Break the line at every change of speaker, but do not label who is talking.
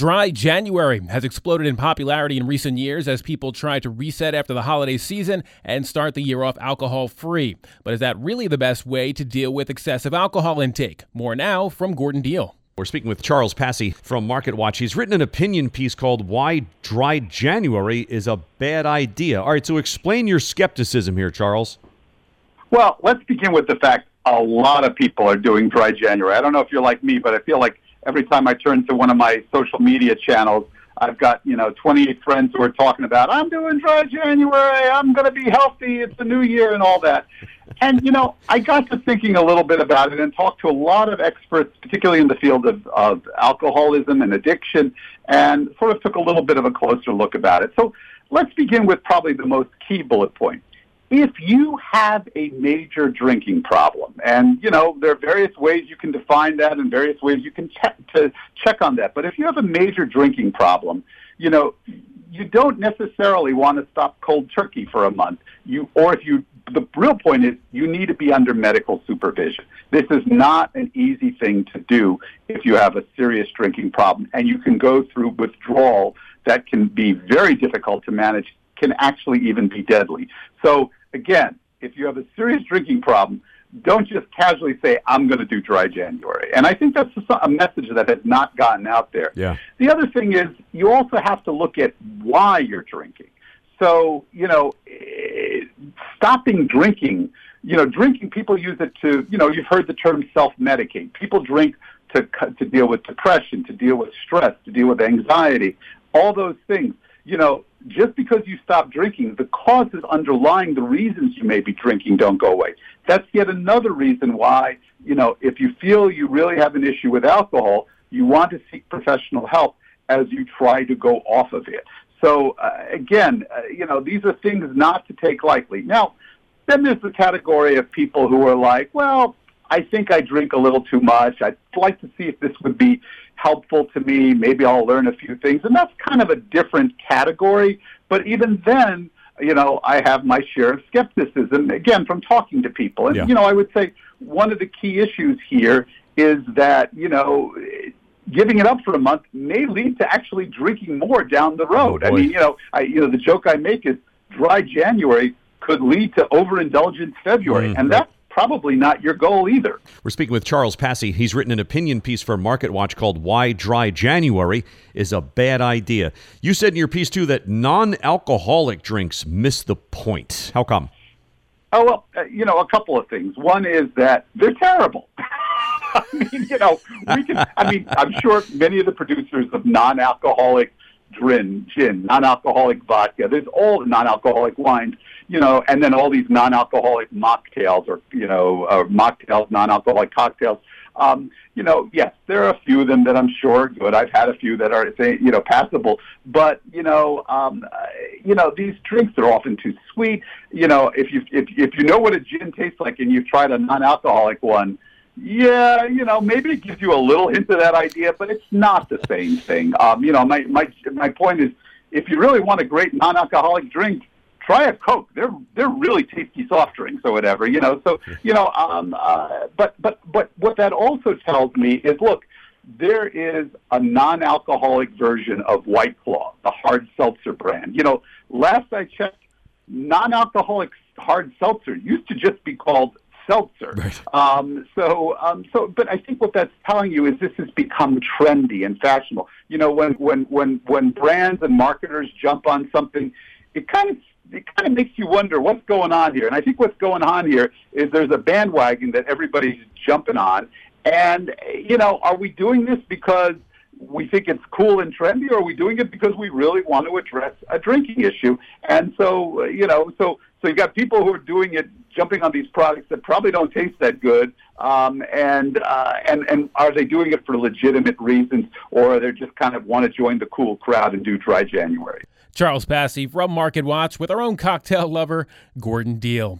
Dry January has exploded in popularity in recent years as people try to reset after the holiday season and start the year off alcohol free. But is that really the best way to deal with excessive alcohol intake? More now from Gordon Deal.
We're speaking with Charles Passy from Market Watch. He's written an opinion piece called Why Dry January is a Bad Idea. All right, so explain your skepticism here, Charles.
Well, let's begin with the fact a lot of people are doing dry January. I don't know if you're like me, but I feel like every time I turn to one of my social media channels, I've got, you know, 28 friends who are talking about, I'm doing dry January, I'm going to be healthy, it's a new year, and all that. And, you know, I got to thinking a little bit about it and talked to a lot of experts, particularly in the field of, of alcoholism and addiction, and sort of took a little bit of a closer look about it. So let's begin with probably the most key bullet point if you have a major drinking problem, and you know there are various ways you can define that and various ways you can check to check on that. But if you have a major drinking problem, you know you don't necessarily want to stop cold turkey for a month. You or if you the real point is you need to be under medical supervision. This is not an easy thing to do if you have a serious drinking problem, and you can go through withdrawal that can be very difficult to manage can actually even be deadly. So again, if you have a serious drinking problem, don't just casually say, I'm going to do dry January. And I think that's a message that has not gotten out there.
Yeah.
The other thing is you also have to look at why you're drinking. So, you know, eh, stopping drinking, you know, drinking, people use it to, you know, you've heard the term self-medicate. People drink to, to deal with depression, to deal with stress, to deal with anxiety, all those things. You know, just because you stop drinking, the causes underlying the reasons you may be drinking don't go away. That's yet another reason why, you know, if you feel you really have an issue with alcohol, you want to seek professional help as you try to go off of it. So, uh, again, uh, you know, these are things not to take lightly. Now, then there's the category of people who are like, well, I think I drink a little too much. I'd like to see if this would be helpful to me. Maybe I'll learn a few things. And that's kind of a different category. But even then, you know, I have my share of skepticism, again, from talking to people. And,
yeah.
you know, I would say one of the key issues here is that, you know, giving it up for a month may lead to actually drinking more down the road.
Oh,
I mean, you know, I, you know, the joke I make is dry January could lead to overindulgence February.
Mm-hmm.
And that's probably not your goal either.
We're speaking with Charles Passy. He's written an opinion piece for Market Watch called Why Dry January is a Bad Idea. You said in your piece, too, that non alcoholic drinks miss the point. How come?
Oh, well, uh, you know, a couple of things. One is that they're terrible. I mean, you know, we can, I mean, I'm sure many of the producers of non alcoholic gin, gin, non-alcoholic vodka. There's all the non-alcoholic wines, you know, and then all these non-alcoholic mocktails or you know, uh, mocktails, non-alcoholic cocktails. Um, you know, yes, there are a few of them that I'm sure are good. I've had a few that are, you know, passable. But you know, um, uh, you know, these drinks are often too sweet. You know, if you if if you know what a gin tastes like and you've tried a non-alcoholic one, yeah, you know, maybe it gives you a little hint of that idea, but it's not the same thing. Um, you know, my my my point is, if you really want a great non-alcoholic drink, try a Coke. They're they're really tasty soft drinks or whatever. You know, so you know, um, uh, but but but what that also tells me is, look, there is a non-alcoholic version of White Claw, the hard seltzer brand. You know, last I checked, non-alcoholic hard seltzer used to just be called seltzer.
Right.
Um, so, um, so, but I think what that's telling you is this has become trendy and fashionable. You know, when when when when brands and marketers jump on something, it kind of it kind of makes you wonder what's going on here. And I think what's going on here is there's a bandwagon that everybody's jumping on. And you know, are we doing this because we think it's cool and trendy, or are we doing it because we really want to address a drinking issue? And so, you know, so so you've got people who are doing it, jumping on these products that probably don't taste that good, um, and uh, and and are they doing it for legitimate reasons, or are they just kind of want to join the cool crowd and do dry January?
Charles Passy from Market Watch with our own cocktail lover, Gordon Deal.